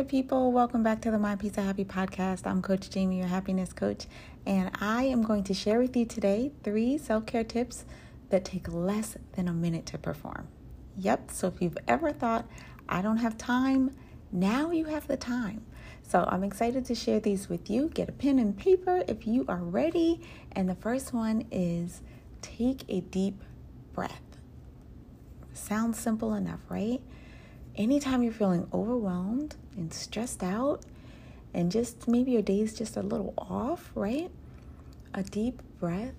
good people? Welcome back to the My of Happy podcast. I'm Coach Jamie, your happiness coach, and I am going to share with you today three self care tips that take less than a minute to perform. Yep, so if you've ever thought, I don't have time, now you have the time. So I'm excited to share these with you. Get a pen and paper if you are ready. And the first one is take a deep breath. Sounds simple enough, right? Anytime you're feeling overwhelmed and stressed out, and just maybe your day is just a little off, right? A deep breath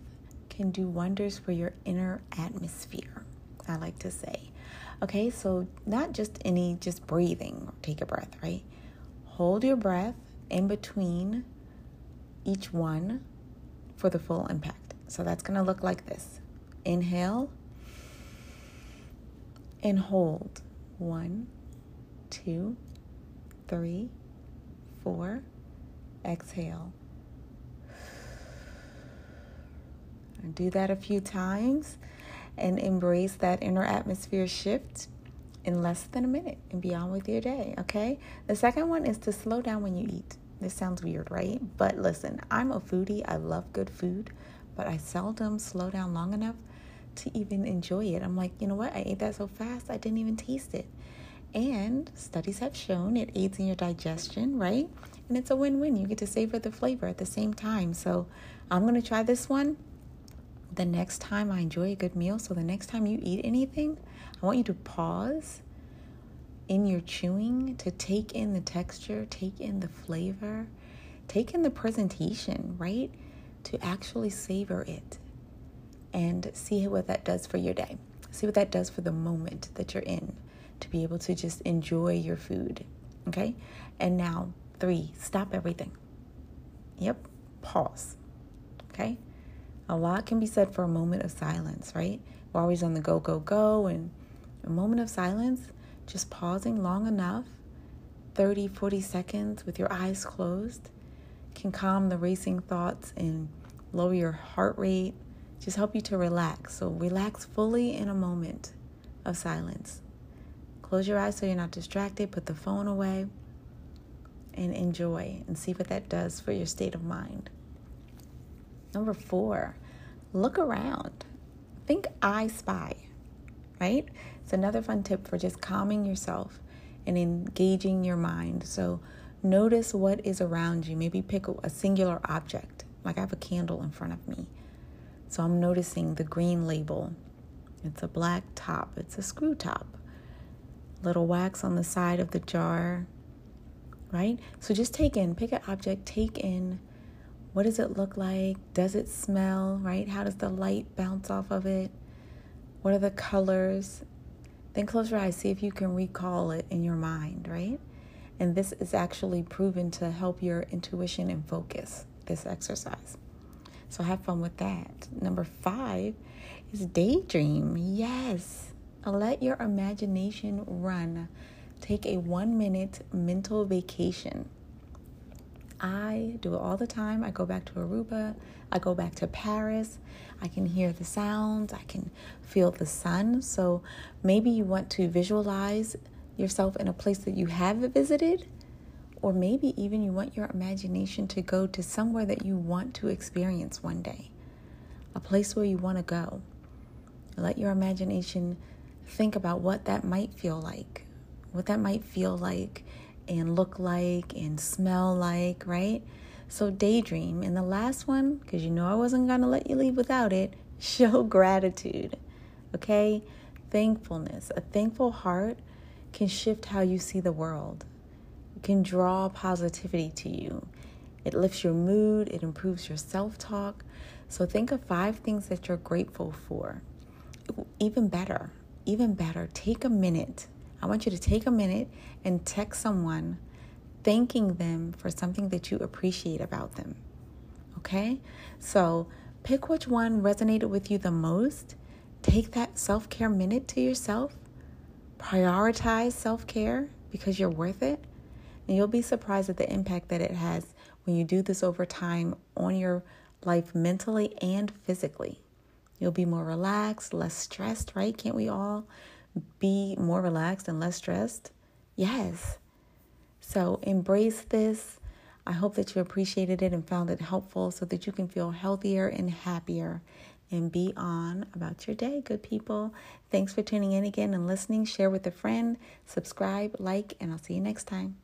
can do wonders for your inner atmosphere, I like to say. Okay, so not just any, just breathing take a breath, right? Hold your breath in between each one for the full impact. So that's to look like this inhale and hold. One, two, three, four. Exhale. And do that a few times and embrace that inner atmosphere shift in less than a minute and be on with your day, okay? The second one is to slow down when you eat. This sounds weird, right? But listen, I'm a foodie. I love good food, but I seldom slow down long enough to even enjoy it. I'm like, you know what? I ate that so fast, I didn't even taste it. And studies have shown it aids in your digestion, right? And it's a win win. You get to savor the flavor at the same time. So I'm going to try this one the next time I enjoy a good meal. So the next time you eat anything, I want you to pause in your chewing to take in the texture, take in the flavor, take in the presentation, right? To actually savor it and see what that does for your day. See what that does for the moment that you're in to be able to just enjoy your food. Okay? And now, three, stop everything. Yep, pause. Okay? A lot can be said for a moment of silence, right? We're always on the go, go, go. And a moment of silence, just pausing long enough 30, 40 seconds with your eyes closed can calm the racing thoughts and lower your heart rate just help you to relax. So relax fully in a moment of silence. Close your eyes so you're not distracted. Put the phone away and enjoy and see what that does for your state of mind. Number four, look around. Think I spy, right? It's another fun tip for just calming yourself and engaging your mind. So notice what is around you. Maybe pick a singular object. Like I have a candle in front of me so I'm noticing the green label. It's a black top, it's a screw top. Little wax on the side of the jar, right? So just take in, pick an object, take in what does it look like? Does it smell, right? How does the light bounce off of it? What are the colors? Then close your eyes, see if you can recall it in your mind, right? And this is actually proven to help your intuition and focus, this exercise. So have fun with that. Number five is daydream. Yes. Let your imagination run. Take a one minute mental vacation. I do it all the time. I go back to Aruba. I go back to Paris. I can hear the sounds. I can feel the sun. So maybe you want to visualize yourself in a place that you have visited or maybe even you want your imagination to go to somewhere that you want to experience one day, a place where you want to go. Let your imagination think about what that might feel like, what that might feel like and look like and smell like, right? So daydream. And the last one, because you know I wasn't going to let you leave without it, show gratitude. Okay? Thankfulness. A thankful heart can shift how you see the world can draw positivity to you. It lifts your mood, it improves your self talk. So think of five things that you're grateful for. Even better, even better, take a minute. I want you to take a minute and text someone thanking them for something that you appreciate about them. Okay? So pick which one resonated with you the most. Take that self care minute to yourself. Prioritize self care because you're worth it. And you'll be surprised at the impact that it has when you do this over time on your life mentally and physically. You'll be more relaxed, less stressed, right? Can't we all be more relaxed and less stressed? Yes. So embrace this. I hope that you appreciated it and found it helpful so that you can feel healthier and happier and be on about your day, good people. Thanks for tuning in again and listening. Share with a friend, subscribe, like, and I'll see you next time.